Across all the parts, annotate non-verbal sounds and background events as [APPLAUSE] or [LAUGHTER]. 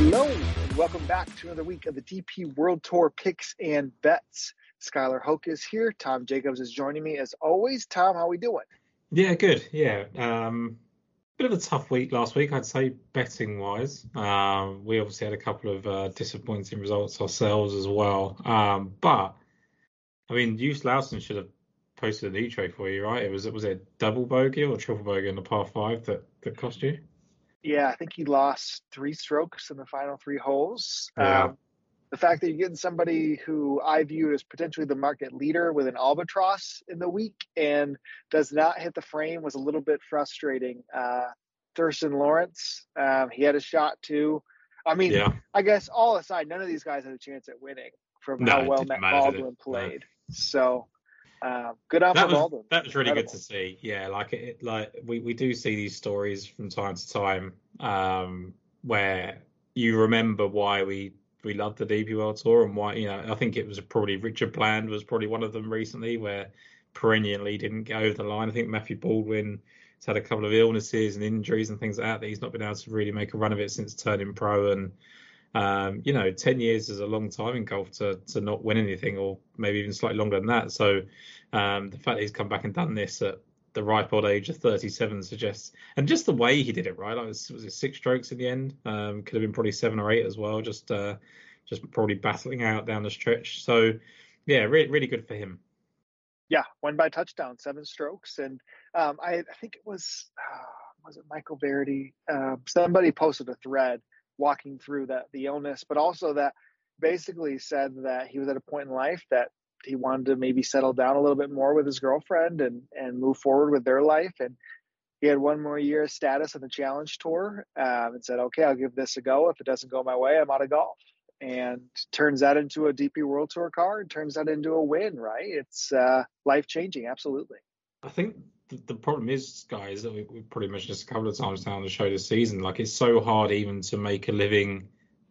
Hello, and welcome back to another week of the DP World Tour picks and bets. Skylar Hoke is here. Tom Jacobs is joining me as always. Tom, how we doing? Yeah, good. Yeah, um, bit of a tough week last week, I'd say, betting wise. Um, we obviously had a couple of uh, disappointing results ourselves as well. Um, but I mean, Joost Luiten should have posted an each way for you, right? It was it was a double bogey or triple bogey in the par five that that cost you. Yeah, I think he lost three strokes in the final three holes. Yeah. Um, the fact that you're getting somebody who I view as potentially the market leader with an albatross in the week and does not hit the frame was a little bit frustrating. Uh, Thriston Lawrence, um, he had a shot too. I mean, Yeah, I guess all aside, none of these guys had a chance at winning from No, how well Matt matter, did it? Baldwin No. played. So um, good on that was that was really good to see. Yeah, like it, like we we do see these stories from time to time um, where you remember why we we love the DP World Tour and why you know I think it was probably Richard Bland was probably one of them recently where perennially didn't get over the line. I think Matthew Baldwin has had a couple of illnesses and injuries and things like that that he's not been able to really make a run of it since turning pro and um, you know, 10 years is a long time in golf to to not win anything, or maybe even slightly longer than that. So um, the fact that he's come back and done this at the ripe old age of 37 suggests, and just the way he did it, right? Like, it was, it six strokes in the end? Um, could have been probably seven or eight as well. Just uh, just probably battling out down the stretch. So yeah, really really good for him. Yeah, won by touchdown, seven strokes, and um, I, I think it was uh, was it Michael Verity? Um, somebody posted a thread walking through that the illness, but also that basically said that he was at a point in life that he wanted to maybe settle down a little bit more with his girlfriend and and move forward with their life, and he had one more year of status on the Challenge Tour, um, and said, "Okay, I'll give this a go. If it doesn't go my way, I'm out of golf." And turns that into a DP World Tour card. Turns that into a win, right? It's uh, life changing, absolutely. I think the, problem is, guys, that we, we've probably mentioned this a couple of times now on the show this season. Like, it's so hard even to make a living.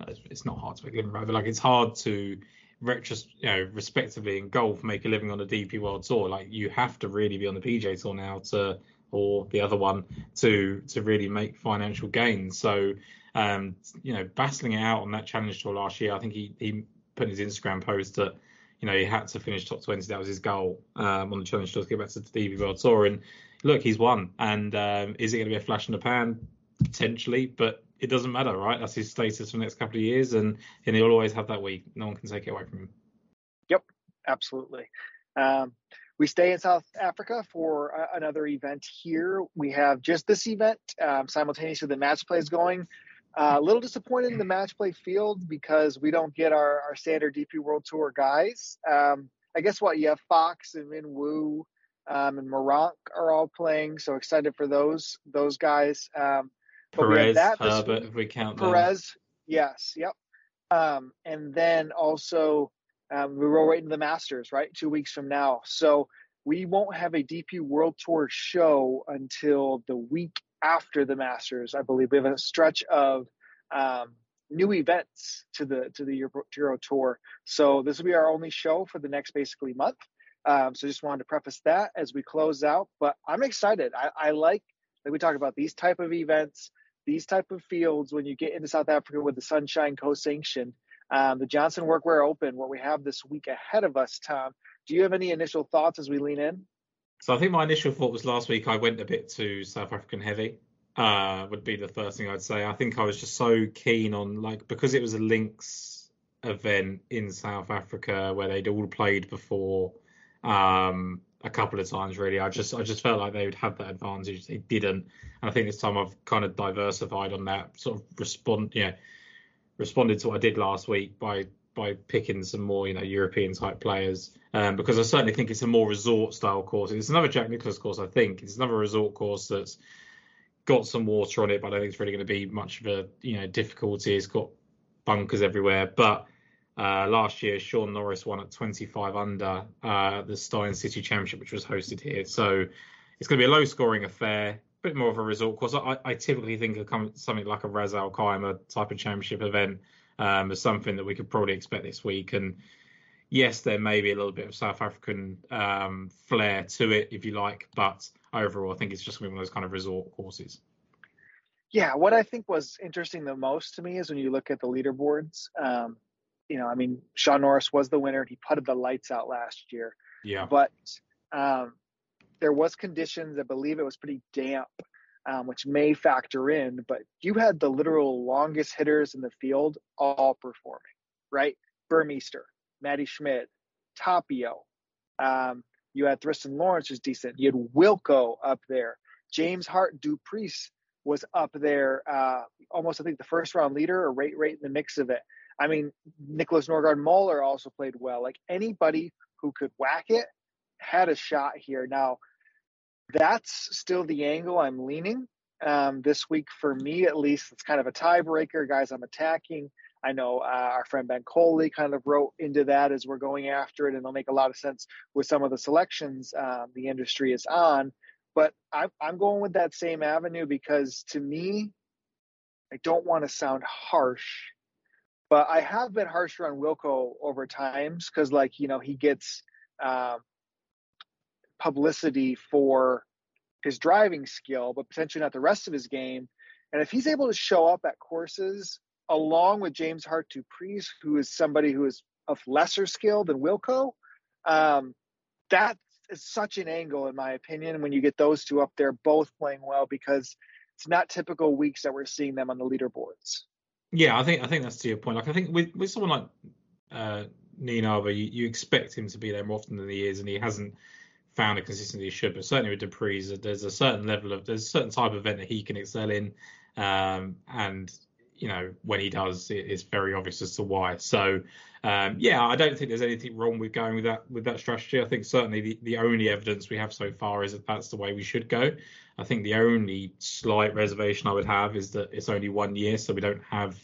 It's not hard to make a living? But like, it's hard to, retros, you know, respectively in golf, make a living on the DP World Tour. Like, you have to really be on the PGA Tour now to, or the other one, to to really make financial gains. So, um, you know, battling it out on that Challenge Tour last year, I think he he put in his Instagram post that you know, he had to finish top 20. That was his goal um, on the Challenge Tour to get back to the DP World Tour. And look, he's won. And um, is it going to be a flash in the pan? Potentially, but it doesn't matter, right? That's his status for the next couple of years, and, and he'll always have that week. No one can take it away from him. Yep, absolutely. Um, we stay in South Africa for uh, another event here. We have just this event um, simultaneously. The match play is going. Uh, a little disappointed in the match play field because we don't get our, our standard DP World Tour guys. Um, I guess what you have Fox and Min Woo um, and Meronk are all playing, so excited for those those guys. Um, but we have that this Herbert, week. if we count them. Perez, yes, yep. Um, and then also um, we roll right into the Masters, right? Two weeks from now. So we won't have a DP World Tour show until the week after the Masters. I believe we have a stretch of um, new events to the to the Euro, Euro Tour. So this will be our only show for the next basically month. Um, so just wanted to preface that as we close out. But I'm excited. I, I like like we talk about these type of events, these type of fields when you get into South Africa with the Sunshine co-sanction. Um, the Jonsson Workwear Open, what we have this week ahead of us, Tom. Do you have any initial thoughts as we lean in? So I think my initial thought was last week I went a bit too South African heavy. Uh, would be the first thing I'd say. I think I was just so keen on like because it was a links event in South Africa where they'd all played before um, a couple of times really. I just I just felt like they would have that advantage. They didn't, and I think this time I've kind of diversified on that sort of respond. Know, responded to what I did last week by by picking some more you know European type players um, because I certainly think it's a more resort style course. It's another Jack Nicklaus course. I think it's another resort course that's got some water on it, but I don't think it's really going to be much of a you know difficulty. It's got bunkers everywhere, but uh, last year, Shaun Norris won at 25 under uh, the Steyn City Championship, which was hosted here. So it's going to be a low scoring affair, a bit more of a resort course. I, I typically think of something like a Ras Al Khaimah type of championship event um, as something that we could probably expect this week. And yes, there may be a little bit of South African um, flair to it, if you like, but overall, I think it's just going to be one of those kind of resort courses. yeah, what I think was interesting the most to me is when you look at the leaderboards. Um, you know, I mean, Shaun Norris was the winner. He putted the lights out last year. Yeah. But um, there was conditions. I believe it was pretty damp, um, which may factor in. But you had the literal longest hitters in the field all performing, right? Burmester, Matti Schmid, Tapio. Um, you had Thriston Lawrence was decent. You had Wilco up there. James Hart du Preez was up there, uh, almost I think the first round leader or right right in the mix of it. I mean, Nicholas Norgard Muller also played well. Like anybody who could whack it had a shot here. Now, that's still the angle I'm leaning um, this week for me, at least. It's kind of a tiebreaker, guys. I'm attacking. I know uh, our friend Ben Coley kind of wrote into that as we're going after it, and it'll make a lot of sense with some of the selections um, the industry is on. But I'm, I'm going with that same avenue because to me, I don't want to sound harsh, but I have been harsher on Wilco over times because, like, you know, he gets um, publicity for his driving skill, but potentially not the rest of his game. And if he's able to show up at courses along with James Hart du Preez, who is somebody who is of lesser skill than Wilco, um, that is such an angle, in my opinion, when you get those two up there both playing well because it's not typical weeks that we're seeing them on the leaderboards. Yeah, I think I think that's to your point. Like I think with with someone like uh, Nienaber, you, you expect him to be there more often than he is, and he hasn't found a consistently he should. But certainly with du Preez, there's a certain level of there's a certain type of event that he can excel in, um, and you know when he does, it, it's very obvious as to why. So um, yeah, I don't think there's anything wrong with going with that with that strategy. I think certainly the, the only evidence we have so far is that that's the way we should go. I think the only slight reservation I would have is that it's only one year, so we don't have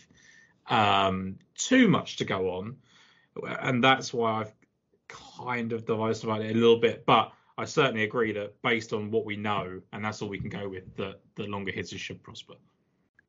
um, too much to go on, and that's why I've kind of devised about it a little bit. But I certainly agree that based on what we know, and that's all we can go with, that the longer hitters should prosper.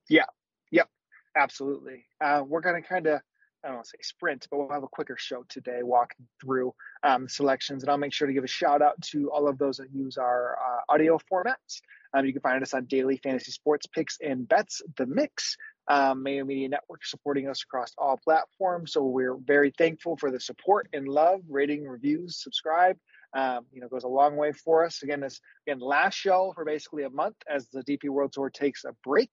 Yeah, yep, absolutely. Uh, we're going to kind of I don't want to say sprint, but we'll have a quicker show today walking through um, selections. And I'll make sure to give a shout out to all of those that use our uh, audio formats. Um, you can find us on daily fantasy sports picks and bets, the mix. Um, Mayo Media Network supporting us across all platforms. So we're very thankful for the support and love, rating, reviews, subscribe. Um, you know, goes a long way for us. Again, this again last show for basically a month as the DP World Tour takes a break,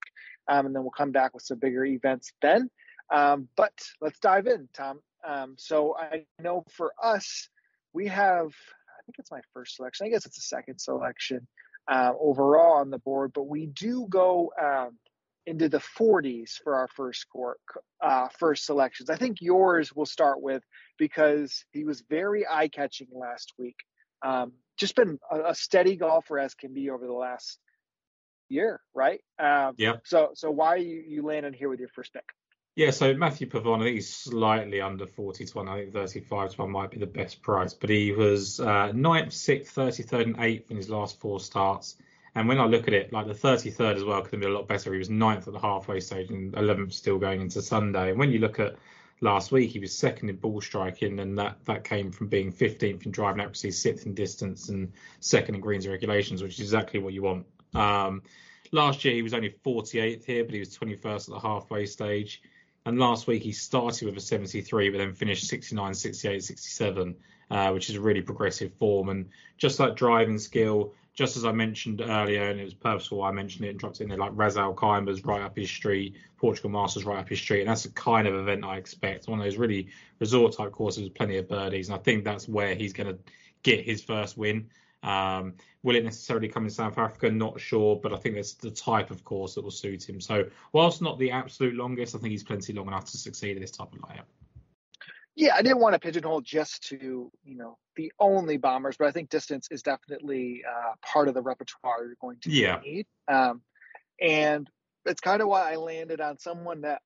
um, and then we'll come back with some bigger events then. Um, but let's dive in, Tom. Um, so I know for us, we have, I think it's my first selection. I guess it's a second selection uh, overall on the board, but we do go um, into the 40s for our first score, uh, first selections. I think yours will start with because he was very eye catching last week. Um, just been a, a, steady golfer as can be over the last year, right? Um, yeah. So, so why you you landed here with your first pick? Yeah, so Matthew Pavon, I think he's slightly under 40 to 1. I think 35 to 1 might be the best price, but he was uh, 9th, 6th, 33rd, and 8th in his last four starts. And when I look at it, like the 33rd as well could have been a lot better. He was 9th at the halfway stage and 11th still going into Sunday. And when you look at last week, he was second in ball striking, and that, that came from being 15th in driving accuracy, sixth in distance, and second in greens regulations, which is exactly what you want. Um, last year, he was only 48th here, but he was 21st at the halfway stage. And last week he started with a 73, but then finished 69, 68, 67, uh, which is a really progressive form. And just that driving skill, just as I mentioned earlier, and it was purposeful, why I mentioned it and dropped it in there, like Ras Al Khaimah's right up his street, Portugal Masters right up his street. And that's the kind of event I expect. One of those really resort type courses with plenty of birdies. And I think that's where he's going to get his first win. Um, will it necessarily come in South Africa? Not sure, but I think that's the type of course that will suit him. So, whilst not the absolute longest, I think he's plenty long enough to succeed in this type of layout. Yeah, I didn't want to pigeonhole just to you know the only bombers, but I think distance is definitely uh, part of the repertoire you're going to yeah. need. Um, and it's kind of why I landed on someone that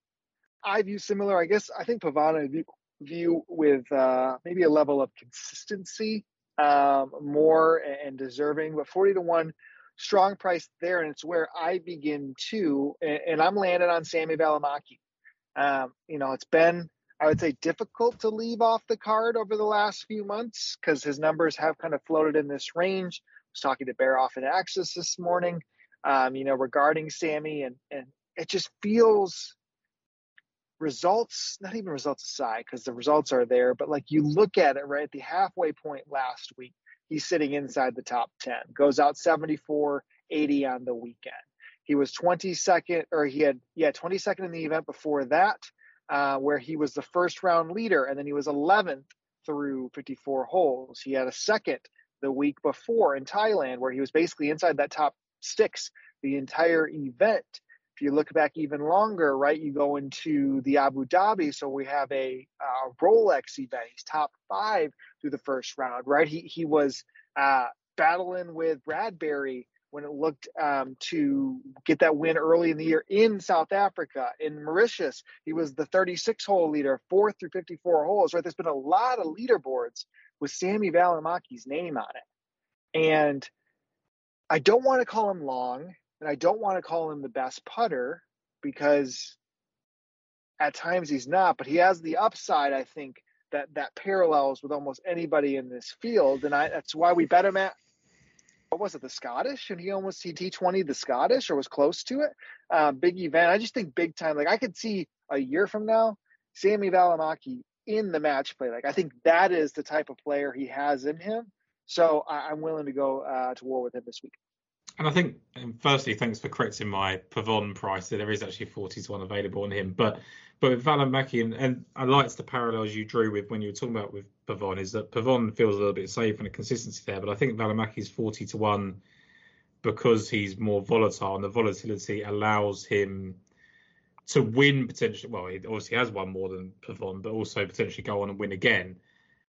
I view similar. I guess I think Pavana view, view with uh, maybe a level of consistency um, more and deserving. But 40 to 1, strong price there. And it's where I begin to, And, I'm landing on Sami Valimaki. Um, you know, it's been, I would say, difficult to leave off the card over the last few months because his numbers have kind of floated in this range. I was talking to Bear off in Axis this morning. um, you know, regarding Sami, and and it just feels results, not even results aside, because the results are there, but like you look at it right at the halfway point last week, he's sitting inside the top 10, goes out 74 80 on the weekend. He was 22nd, or he had, yeah, 22nd in the event before that, uh, where he was the first round leader, and then he was 11th through 54 holes. He had a second the week before in Thailand, where he was basically inside that top six the entire event. If you look back even longer, right, you go into the Abu Dhabi. So we have a uh, Rolex event. He's top five through the first round, right? He he was uh, battling with Bradbury when it looked um, to get that win early in the year in South Africa, in Mauritius. He was the 36 hole leader, fourth through 54 holes, right? There's been a lot of leaderboards with Sami Valimaki's name on it. And I don't want to call him long, and I don't want to call him the best putter because at times he's not, but he has the upside, I think, that that parallels with almost anybody in this field. And I that's why we bet him at what was it, the Scottish? And he almost he T20 the Scottish or was close to it. Uh, big event. I just think big time. Like I could see a year from now, Sami Valimaki in the match play. Like I think that is the type of player he has in him. So I, am willing to go uh, to war with him this week. And I think, um, firstly, thanks for correcting my Pavon price. There is actually 40 to 1 available on him. But but with Valimaki, and, and I liked the parallels you drew with when you were talking about with Pavon, is that Pavon feels a little bit safe and a consistency there. But I think is 40 to 1 because he's more volatile, and the volatility allows him to win potentially. Well, he obviously has won more than Pavon, but also potentially go on and win again.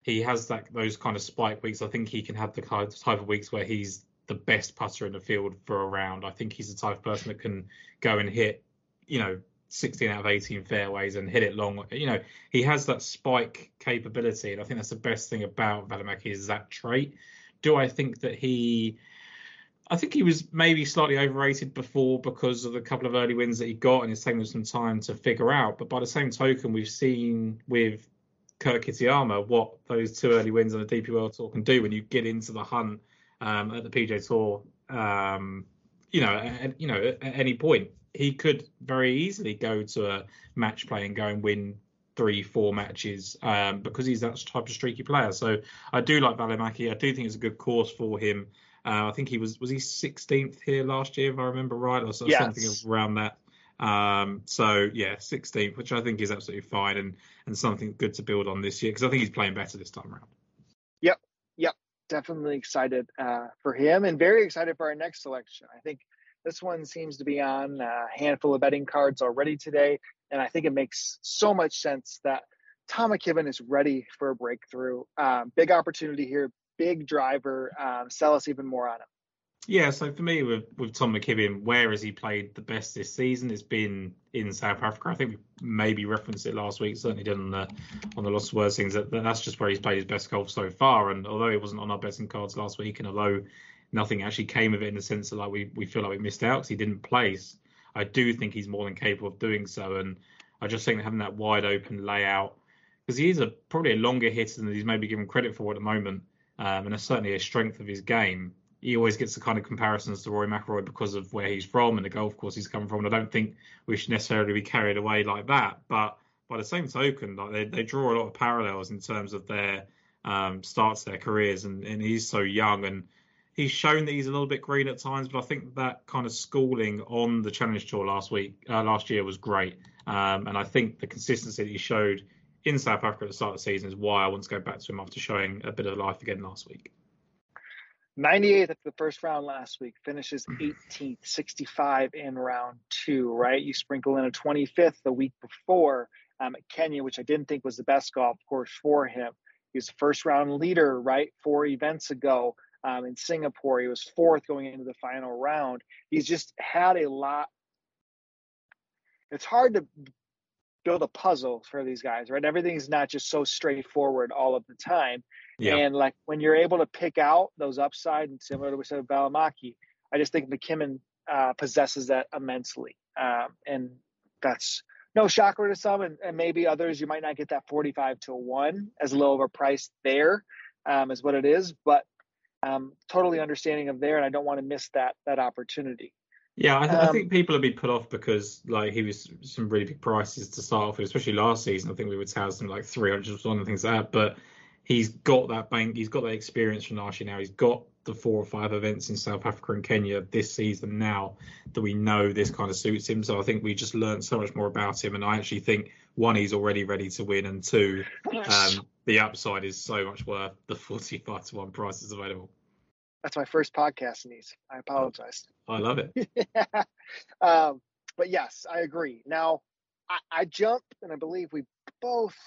He has that those kind of spike weeks. I think he can have the kind type of weeks where he's the best putter in the field for a round. I think he's the type of person that can go and hit, you know, 16 out of 18 fairways and hit it long. You know, he has that spike capability, and I think that's the best thing about Valimaki is that trait. Do I think that he? I think he was maybe slightly overrated before because of the couple of early wins that he got, and it's taken him some time to figure out. But by the same token, we've seen with Kurt Kitayama what those two early wins on the DP World Tour can do when you get into the hunt um, at the PGA Tour. Um, you know, at, you know, at, any point, he could very easily go to a match play and go and win three, four matches um, because he's that type of streaky player. So I do like Valimaki. I do think it's a good course for him. Uh, I think he was was he 16th here last year if I remember right, or yes. something around that. Um, so yeah, 16th, which I think is absolutely fine and and something good to build on this year because I think he's playing better this time around. Definitely excited uh, for him and very excited for our next selection. I think this one seems to be on a handful of betting cards already today, and I think it makes so much sense that Tom McKibben is ready for a breakthrough. Um, big opportunity here, big driver. Um, sell us even more on him. Yeah, so for me with with Tom McKibben, where has he played the best this season? It's been in South Africa. I think we maybe referenced it last week. Certainly did on the on the Lost Words things. That that's just where he's played his best golf so far. And although he wasn't on our betting cards last week, and although nothing actually came of it in the sense that like we we feel like we missed out because he didn't place, I do think he's more than capable of doing so. And I just think having that wide open layout because he is a probably a longer hitter than he's maybe given credit for at the moment, um, and it's certainly a strength of his game he always gets the kind of comparisons to Rory McIlroy because of where he's from and the golf course he's coming from. And I don't think we should necessarily be carried away like that. But by the same token, like they, they draw a lot of parallels in terms of their um, starts their careers, and, and he's so young and he's shown that he's a little bit green at times. But I think that kind of schooling on the Challenge Tour last week, uh, last year was great, um, and I think the consistency that he showed in South Africa at the start of the season is why I want to go back to him after showing a bit of life again last week. 98th at the first round last week, finishes 18th, mm-hmm. 65 in round two, right? You sprinkle in a 25th the week before um, at Kenya, which I didn't think was the best golf course for him. He was first round leader, right, four events ago um, in Singapore. He was fourth going into the final round. He's just had a lot. It's hard to build a puzzle for these guys, right? Everything's not just so straightforward all of the time. Yeah. And like when you're able to pick out those upside and similar to what we said with Valimaki, I just think McKibben uh, possesses that immensely. Um, and that's no shocker to some, and, and, maybe others you might not get that 45 to 1 as low of a price there, um, is what it is. But um, totally understanding of there, and I don't want to miss that that opportunity. Yeah, I, th- um, I, think people have been put off because like he was some really big prices to start off with, especially last season. I think we were touting like 300 or and things like that. But he's got that bank, he's got that experience from last year now. He's got the four or five events in South Africa and Kenya this season now that we know this kind of suits him. So I think we just learned so much more about him. And I actually think one, he's already ready to win, and two, um, the upside is so much worth the 45 to 1 price prices available. That's my first podcast, Nice. I apologize. I love it. yeah. [LAUGHS] um, but yes, I agree. Now, I, I jump, and I believe we both.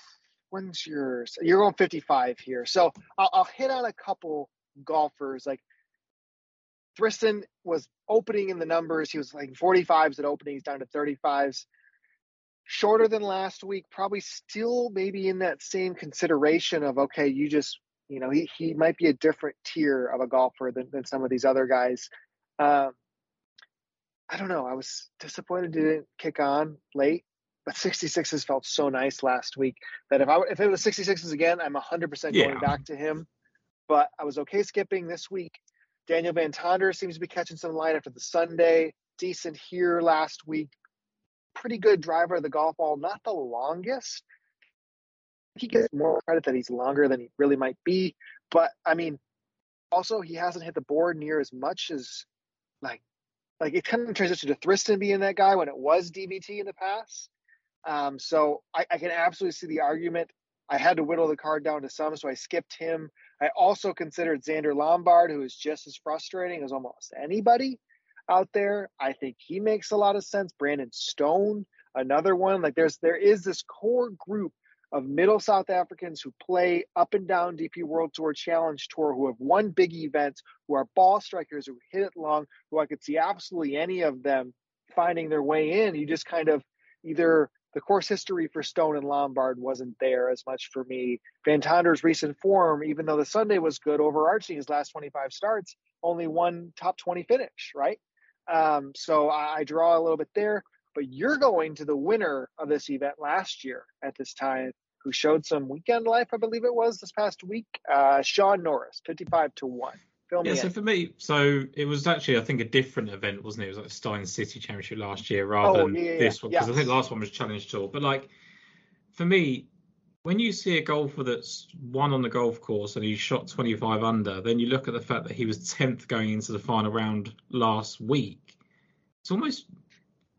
When's yours? You're going 55 here, so I'll, I'll hit on a couple golfers. Like Thriston was opening in the numbers. He was like 45s at openings down to 35s. Shorter than last week, probably still maybe in that same consideration of okay, you just you know, he, he might be a different tier of a golfer than, than some of these other guys. Um, I don't know. I was disappointed didn't kick on late, but 66s felt so nice last week that if I if it was 66s again, I'm 100% going back to him. But I was okay skipping this week. Daniel Van Tonder seems to be catching some light after the Sunday. Decent here last week. Pretty good driver of the golf ball. Not the longest, he gets more credit that he's longer than he really might be. But I mean, also he hasn't hit the board near as much as like like it kind of transitioned to Thriston being that guy when it was DVT in the past. Um, so I, I can absolutely see the argument. I had to whittle the card down to some, so I skipped him. I also considered Zander Lombard, who is just as frustrating as almost anybody out there. I think he makes a lot of sense. Brandon Stone, another one. Like there's there is this core group of middle South Africans who play up and down DP World Tour Challenge Tour, who have won big events, who are ball strikers, who hit it long, who I could see absolutely any of them finding their way in. You just kind of either the course history for Stone and Lombard wasn't there as much for me. Van Tonder's recent form, even though the Sunday was good, overarching his last 25 starts, only one top 20 finish, right? Um, so I, I draw a little bit there but you're going to the winner of this event last year at this time, who showed some weekend life, I believe it was this past week. Uh, Shaun Norris, 55 to 1. Yeah, so for me, so it was actually, I think, a different event, wasn't it? It was like the Steyn City Championship last year oh, rather oh, than yeah, this one. Because. I think last one was Challenge Tour. But like, for me, when you see a golfer that's won on the golf course and he shot 25 under, then you look at the fact that he was 10th going into the final round last week. It's almost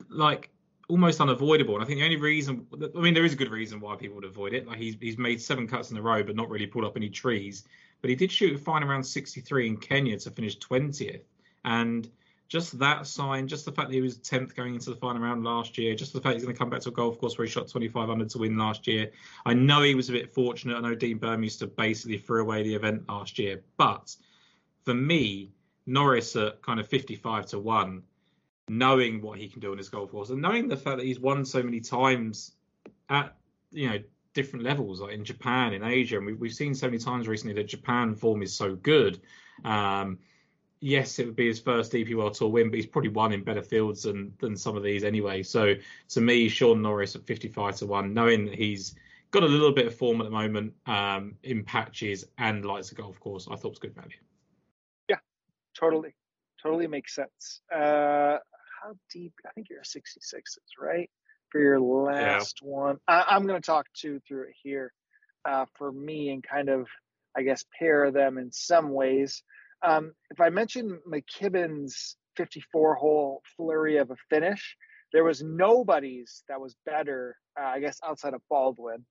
like almost unavoidable. And I think the only reason, I mean, there is a good reason why people would avoid it. Like he's he's made seven cuts in a row, but not really pulled up any trees. But he did shoot a fine around 63 in Kenya to finish 20th, and just that sign, just the fact that he was 10th going into the final round last year, just the fact he's going to come back to a golf course where he shot 25 under to win last year. I know he was a bit fortunate. I know Dean Burmester basically threw away the event last year, but for me, Norris at kind of 55 to one knowing what he can do on his golf course and knowing the fact that he's won so many times at you know different levels like in Japan in Asia and we, we've seen so many times recently that Japan form is so good um, yes it would be his first DP World Tour win but he's probably won in better fields than than some of these anyway so to me Shaun Norris at 55 to 1 knowing that he's got a little bit of form at the moment um, in patches and likes the golf course I thought was good value yeah totally totally makes sense uh, how deep? I think you're 66s, right? For your last yeah. one. I, am going to talk two through it here uh, for me and kind of, I guess, pair them in some ways. Um, if I mention McKibben's 54 hole flurry of a finish, there was nobody's that was better, uh, I guess, outside of Baldwin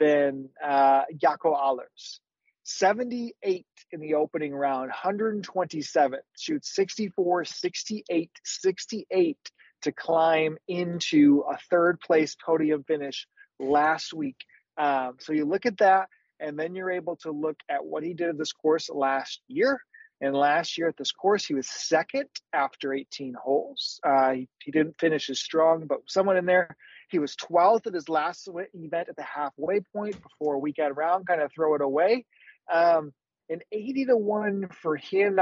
than uh, Jaco Ahlers. 78 in the opening round, 127, shoots 64, 68, 68 to climb into a third place podium finish last week. Um, so you look at that, and then you're able to look at what he did at this course last year. And last year at this course, he was second after 18 holes. Uh, he, he didn't finish as strong, but someone in there. He was 12th at his last event at the halfway point before weekend round, kind of throw it away. Um, an 80 to 1 for him.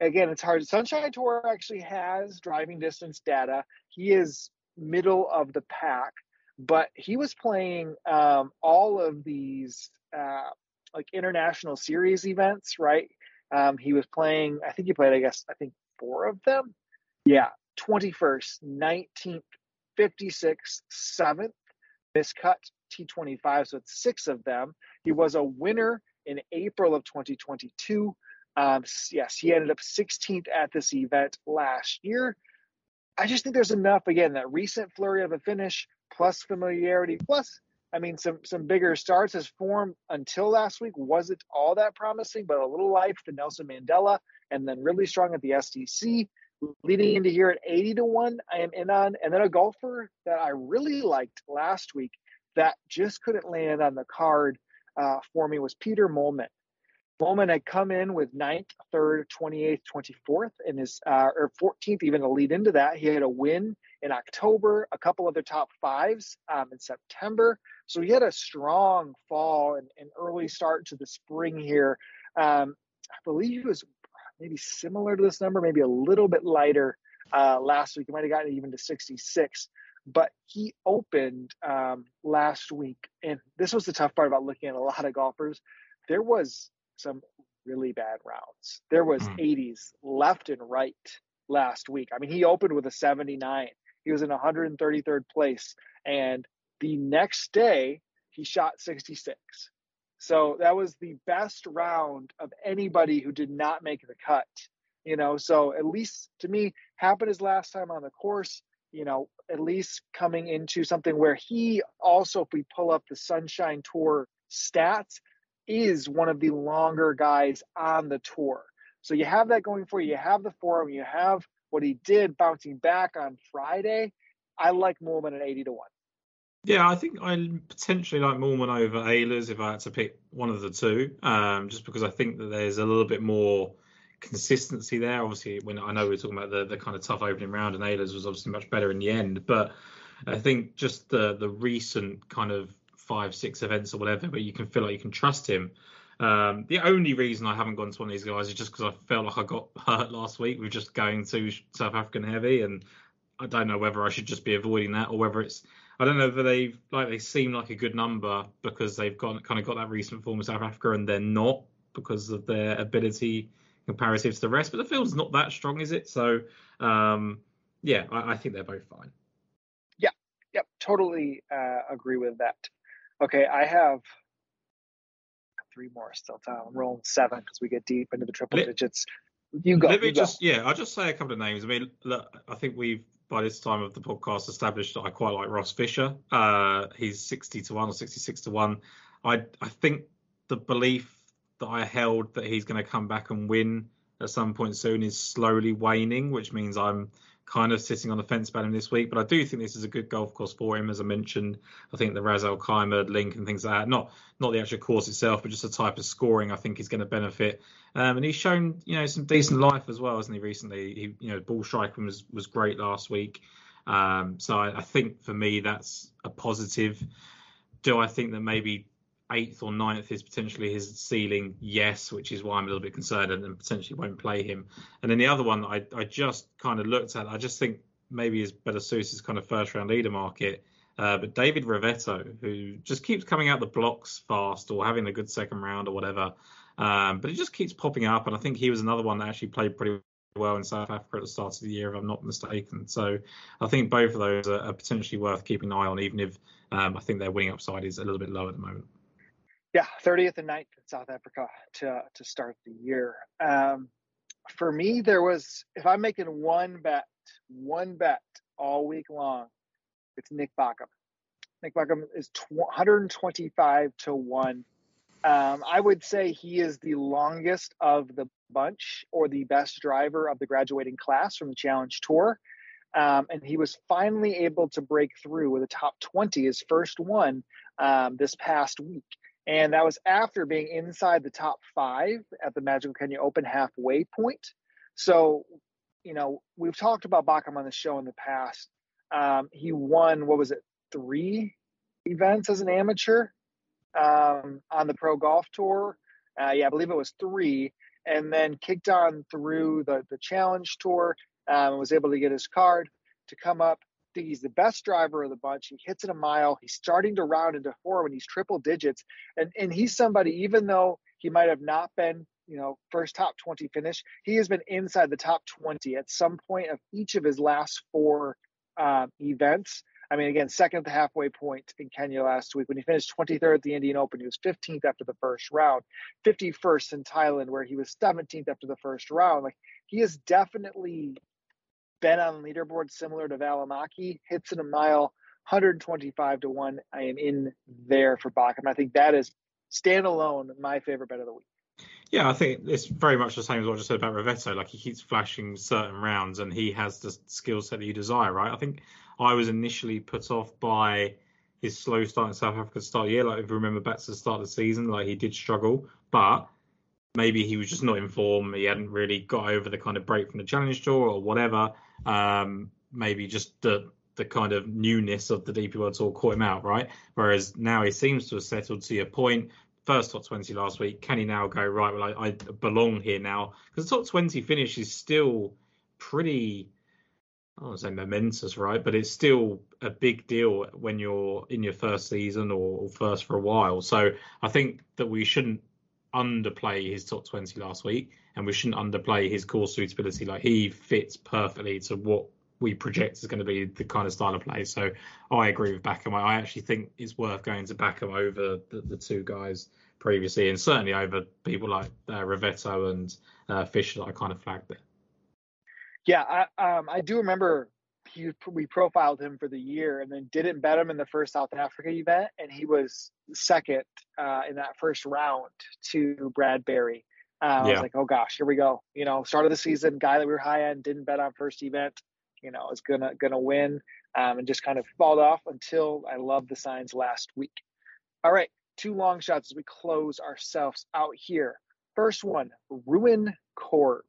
Again, it's hard. Sunshine Tour actually has driving distance data. He is middle of the pack, but he was playing um, all of these uh, like international series events, right? Um, he was playing, I think he played, I guess, I think four of them. Yeah, 21st, 19th, 56th, 7th, miscut T25. So it's six of them. He was a winner in April of 2022. Um, yes, he ended up 16th at this event last year. I just think there's enough, again, that recent flurry of a finish plus familiarity, plus, I mean, some some bigger starts. His form until last week wasn't all that promising, but a little life to Nelson Mandela, and then really strong at the SDC. Leading into here at 80 to 1, I am in on. And then a golfer that I really liked last week that just couldn't land on the card uh, for me was Pieter Moolman. Moolman had come in with 9th, 3rd, 28th, 24th, and his uh, or 14th, even to lead into that. He had a win in October, a couple of other top fives um, in September. So he had a strong fall and, and early start to the spring here. Um, I believe he was maybe similar to this number, maybe a little bit lighter uh, last week. He might have gotten even to 66. But he opened um, last week, and this was the tough part about looking at a lot of golfers. There was some really bad rounds. There was mm. 80s left and right last week. I mean, he opened with a 79. He was in 133rd place, and the next day he shot 66. So that was the best round of anybody who did not make the cut. You know, so at least to me, happened his last time on the course. You know, at least coming into something where he also, if we pull up the Sunshine Tour stats, is one of the longer guys on the tour. So you have that going for you. You have the form. You have what he did bouncing back on Friday. I like Moolman at 80 to 1. Yeah, I think I potentially like Moolman over Ahlers if I had to pick one of the two, um, just because I think that there's a little bit more consistency there. Obviously, when I know we are talking about the, the kind of tough opening round, and Ahlers was obviously much better in the end, but I think just the the recent kind of five, six events or whatever, but you can feel like you can trust him. Um, the only reason I haven't gone to one of these guys is just because I felt like I got [LAUGHS] hurt last week with just going to South African heavy, and I don't know whether I should just be avoiding that or whether it's I don't know whether they like they seem like a good number because they've got kind of got that recent form of South Africa and they're not because of their ability comparative to the rest. But the field's not that strong, is it? So um, yeah, I, I, think they're both fine. Yeah, yep, totally uh, agree with that. Okay, I have three more still. I'm rolling seven because we get deep into the triple let, digits. You go. Let me just go. yeah, I'll just say a couple of names. I mean, look, I think we've by this time of the podcast established that I quite like Ross Fisher. Uh, he's 60 to 1 or 66 to 1. I, I think the belief that I held that he's going to come back and win at some point soon is slowly waning, which means I'm kind of sitting on the fence about him this week. But I do think this is a good golf course for him, as I mentioned. I think the Ras Al Khaimah link and things like that, not not the actual course itself, but just the type of scoring, I think is going to benefit. Um, and he's shown you know some decent life as well, hasn't he? Recently, he you know ball striking was was great last week. Um, so I, I think for me that's a positive. Do I think that maybe eighth or ninth is potentially his ceiling, yes, which is why I'm a little bit concerned and, and potentially won't play him. And then the other one I, I just kind of looked at, I just think maybe is better suited is kind of first round leader market. Uh, but David Ravetto, who just keeps coming out the blocks fast or having a good second round or whatever, um, but he just keeps popping up. And I think he was another one that actually played pretty well in South Africa at the start of the year, if I'm not mistaken. So I think both of those are, are potentially worth keeping an eye on, even if um, I think their winning upside is a little bit low at the moment yeah, 30th and 9th in South Africa to to start the year. Um, for me, there was if I'm making one bet, one bet all week long, it's Nick Bachem. Nick Bachem is 125 to one. Um, I would say he is the longest of the bunch, or the best driver of the graduating class from the Challenge Tour. Um, and he was finally able to break through with a top 20, his first one um, this past week. And that was after being inside the top five at the Magical Kenya Open halfway point. So, you know, we've talked about Bachem on the show in the past. Um, he won, what was it, three events as an amateur um, on the Pro Golf Tour. Uh, yeah, I believe it was three. And then kicked on through the, the Challenge Tour um, and was able to get his card to come up think he's the best driver of the bunch. He hits it a mile. He's starting to round into four when he's triple digits. And and he's somebody, even though he might have not been you know, first top 20 finish. He has been inside the top 20 at some point of each of his last four um, events. I mean, again, second at the halfway point in Kenya last week when he finished 23rd at the Indian Open. He was 15th after the first round, 51st in Thailand where he was 17th after the first round. Like he is definitely been on leaderboard similar to Valimaki, hits in a mile, 125 to one. I am in there for Bachem. I think that is standalone my favorite bet of the week. Yeah, I think it's very much the same as what I just said about Ravetto. Like he keeps flashing certain rounds, and he has the skill set that you desire, right? I think I was initially put off by his slow start in South Africa start year. Like if you remember back to the start of the season, like he did struggle, but maybe he was just not in form. He hadn't really got over the kind of break from the Challenge Tour or whatever. Um, maybe just the the kind of newness of the DP World Tour caught him out, right? Whereas now he seems to have settled to your point, first top 20 last week. Can he now go right? Well, I, I belong here now because the top 20 finish is still pretty. I don't want to say momentous, right? But it's still a big deal when you're in your first season or, or first for a while. So I think that we shouldn't underplay his top 20 last week and we shouldn't underplay his core suitability. Like he fits perfectly to what we project is going to be the kind of style of play. So I agree with Bachem. I actually think it's worth going to Bachem over the, the two guys previously, and certainly over people like uh, and uh, Fisher that I kind of flagged there. Yeah, I, um, I do remember he, we profiled him for the year and then didn't bet him in the first South Africa event, and he was second uh, in that first round to Bradbury. Uh, I was like, oh gosh, here we go. You know, start of the season, guy that we were high end, didn't bet on first event you know, is gonna gonna win, um, and just kind of fall off until I love the signs last week. All right, two long shots as we close ourselves out here. First one, Ruan Korb.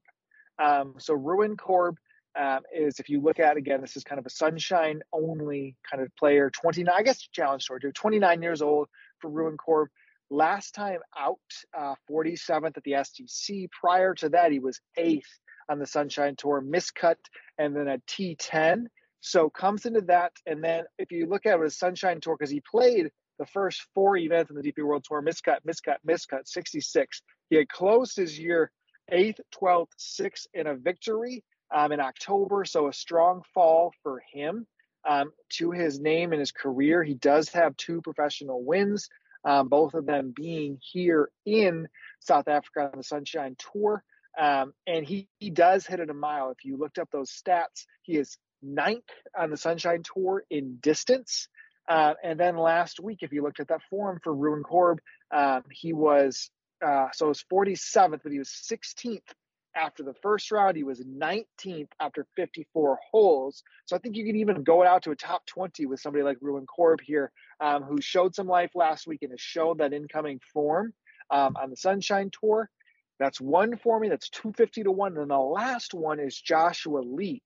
Um, so Ruan Korb um, is, if you look at again, this is kind of a sunshine only kind of player. 29, I guess challenge tour, 29 years old for Ruan Korb. Last time out, uh, 47th at the SDC. Prior to that, he was eighth on the Sunshine Tour, miscut, and then a T10. So comes into that, and then if you look at it, a Sunshine Tour, because he played the first four events in the DP World Tour, miscut, miscut, miscut, 66. He had closed his year eighth, 12th, sixth in a victory um, in October. So a strong fall for him um, to his name and his career. He does have two professional wins, um, both of them being here in South Africa on the Sunshine Tour. Um, and he, he does hit it a mile. If you looked up those stats, he is ninth on the Sunshine Tour in distance. Uh, and then last week, if you looked at that form for Ruan Korb, um, he was uh, so it was 47th, but he was 16th after the first round. He was 19th after 54 holes. So I think you can even go out to a top 20 with somebody like Ruan Korb here, um, who showed some life last week and has shown that incoming form um, on the Sunshine Tour. That's one for me. That's 250 to one. And the last one is Joshua Lee.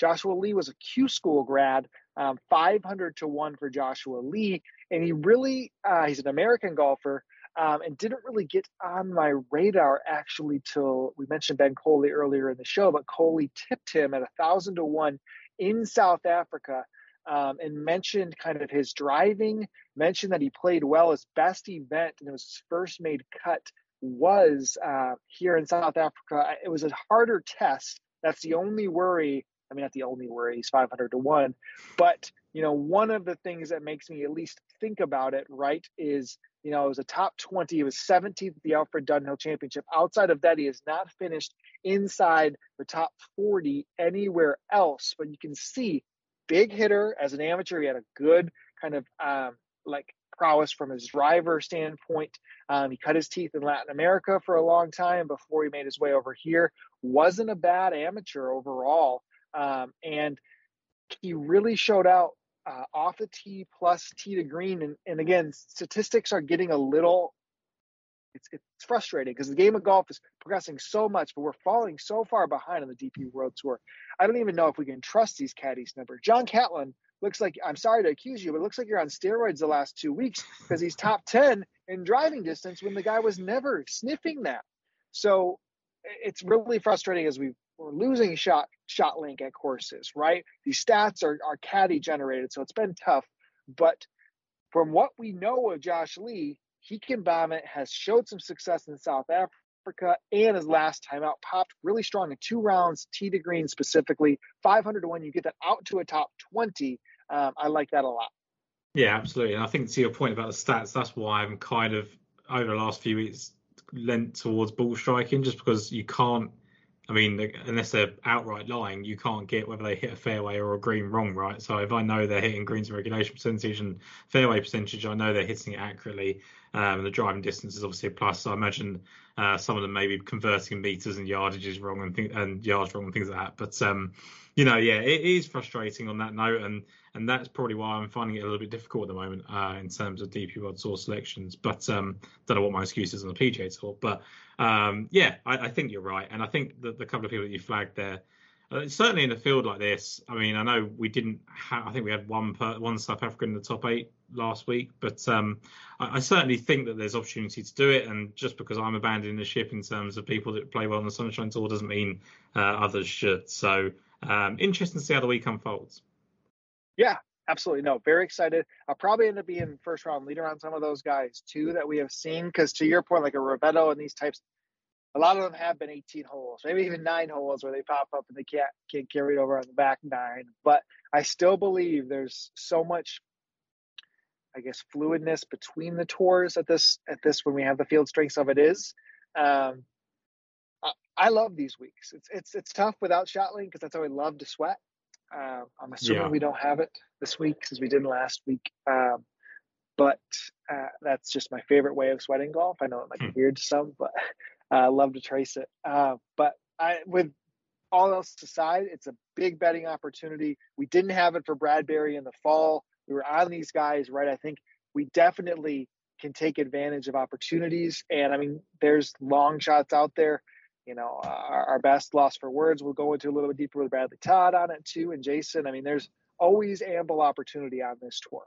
Joshua Lee was a Q school grad, um, 500 to one for Joshua Lee. And he really, uh, he's an American golfer um, and didn't really get on my radar actually till we mentioned Ben Coley earlier in the show, but Coley tipped him at a thousand to one in South Africa. Um, and mentioned kind of his driving, mentioned that he played well his best event, and it was his first made cut was uh, here in South Africa. It was a harder test. That's the only worry. I mean, not the only worry. He's 500 to one, but you know, one of the things that makes me at least think about it, right, is you know, it was a top 20. He was 17th at the Alfred Dunhill Championship. Outside of that, he has not finished inside the top 40 anywhere else. But you can see, big hitter as an amateur. He had a good kind of um, like prowess from his driver standpoint. Um, he cut his teeth in Latin America for a long time before he made his way over here. Wasn't a bad amateur overall. Um, and he really showed out uh, off the tee plus tee to green. And, and again, statistics are getting a little it's, it's frustrating because the game of golf is progressing so much, but we're falling so far behind on the DP World Tour. I don't even know if we can trust these caddies number. John Catlin looks like I'm sorry to accuse you, but it looks like you're on steroids the last two weeks because he's top 10 in driving distance when the guy was never sniffing that. So it's really frustrating as we we're losing shot shot link at courses, right? These stats are, are caddy generated, so it's been tough. But from what we know of Josh Lee, he can bomb it, has showed some success in South Africa. And his last time out popped really strong in two rounds, tee to green specifically. 500 to 1, you get that out to a top 20. Um, I like that a lot. Yeah, absolutely. And I think to your point about the stats, that's why I'm kind of over the last few weeks lent towards ball striking, just because you can't. I mean, unless they're outright lying, you can't get whether they hit a fairway or a green wrong, right? So if I know they're hitting greens regulation percentage and fairway percentage, I know they're hitting it accurately. Um, and the driving distance is obviously a plus. So I imagine uh, some of them maybe converting meters and yardages wrong and, th- and yards wrong and things like that. But um, you know, yeah, it is frustrating on that note, and and that's probably why I'm finding it a little bit difficult at the moment uh, in terms of DP World Tour selections. But um, don't know what my excuse is on the PGA Tour. But um, yeah, I, I, think you're right, and I think that the couple of people that you flagged there. Uh, certainly in a field like this, I mean, I know we didn't. Ha- I think we had one per- one South African in the top eight last week, but um, I, I, certainly think that there's opportunity to do it. And just because I'm abandoning the ship in terms of people that play well on the Sunshine Tour doesn't mean uh, others should. So um, interesting to see how the week unfolds. Yeah, absolutely. No, very excited. I'll probably end up being first round leader on some of those guys too that we have seen. Because to your point, like a Ravetto and these types, a lot of them have been 18 holes, maybe even nine holes where they pop up and they can't get carried over on the back nine. But I still believe there's so much, I guess, fluidness between the tours at this at this when we have the field strengths of it is. Um, I, I love these weeks. It's it's it's tough without ShotLink because that's how I love to sweat. Uh, I'm assuming yeah. we don't have it this week since we didn't last week. Um, but uh, that's just my favorite way of sweating golf. I know it might be hmm. weird to some, but I uh, love to trace it. Uh, but I, with all else aside, it's a big betting opportunity. We didn't have it for Bradbury in the fall. We were on these guys, right? I think we definitely can take advantage of opportunities. And I mean, there's long shots out there you know, our, our, best loss for words. We'll go into a little bit deeper with Bradley Todd on it too, and Jason. I mean, there's always ample opportunity on this tour.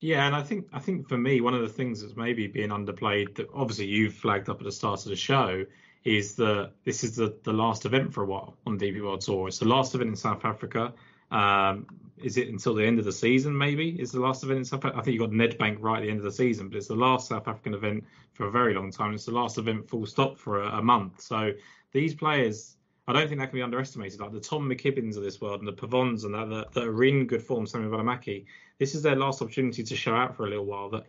Yeah, and I think I think for me, one of the things that's maybe being underplayed that obviously you've flagged up at the start of the show is that this is the, the last event for a while on DP World Tour. It's the last event in South Africa. Um, is it until the end of the season? Maybe is the last event in South. Africa? I think you got Nedbank right at the end of the season, but it's the last South African event for a very long time. It's the last event full stop for a, a month. So these players, I don't think that can be underestimated. Like the Tom McKibbins of this world and the Pavons and that, that, that are in good form, Samuel Valimaki. This is their last opportunity to show out for a little while. That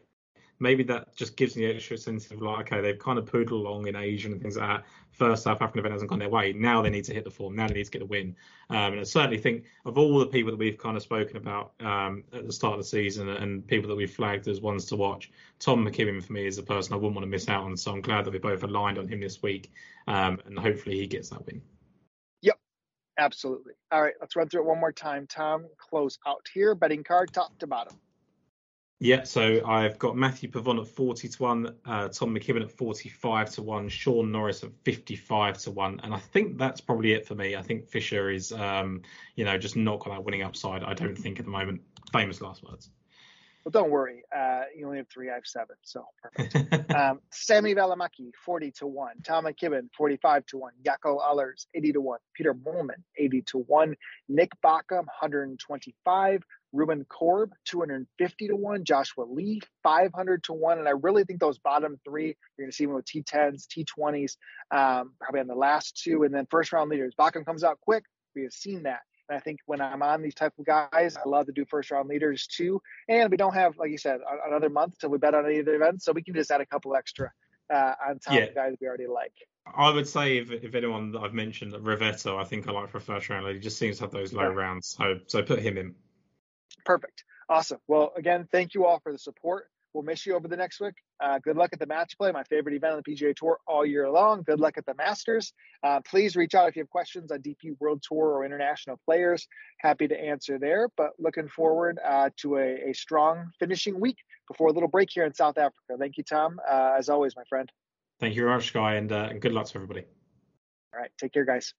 maybe that just gives me the extra sense of like, okay, they've kind of poodled along in Asia and things like that. First South African event hasn't gone their way. Now they need to hit the form. Now they need to get the win. Um, and I certainly think of all the people that we've kind of spoken about um, at the start of the season and people that we've flagged as ones to watch, Tom McKibbin for me is a person I wouldn't want to miss out on. So I'm glad that we both aligned on him this week. Um, and hopefully he gets that win. Absolutely. All right, let's run through it one more time. Tom, close out here. Betting card, top to bottom. Yeah, so I've got Matthieu Pavon at 40 to 1, uh, Tom McKibbin at 45 to 1, Shaun Norris at 55 to 1. And I think that's probably it for me. I think Fisher is, um, you know, just not got that winning upside, I don't think, at the moment. Famous last words. Well, don't worry. Uh, you only have three. I have seven. So perfect. [LAUGHS] um, Sami Valimaki, 40 to 1. Tom McKibbin, 45 to 1. Jaco Ahlers, 80 to 1. Pieter Moolman, 80 to 1. Nick Bachem, 125. Ruan Korb, 250 to 1. Joshua Lee, 500 to 1. And I really think those bottom three, you're going to see them with T10s, T20s, um, probably on the last two. And then first round leaders. Bachem comes out quick. We have seen that. And I think when I'm on these type of guys, I love to do first round leaders too. And we don't have, like you said, another month till we bet on any of the events, so we can just add a couple extra uh, on top yeah. of guys we already like. I would say if, if anyone that I've mentioned, Ravetto, I think I like for a first round. He just seems to have those low yeah. rounds, so so put him in. Perfect. Awesome. Well, again, thank you all for the support. We'll miss you over the next week. Uh, good luck at the match play, my favorite event on the PGA Tour all year long. Good luck at the Masters. Uh, please reach out if you have questions on DP World Tour or international players. Happy to answer there, but looking forward uh, to a, a, strong finishing week before a little break here in South Africa. Thank you, Tom. Uh, as always, my friend. Thank you very much, Sky, and, uh, and good luck to everybody. All right. Take care, guys.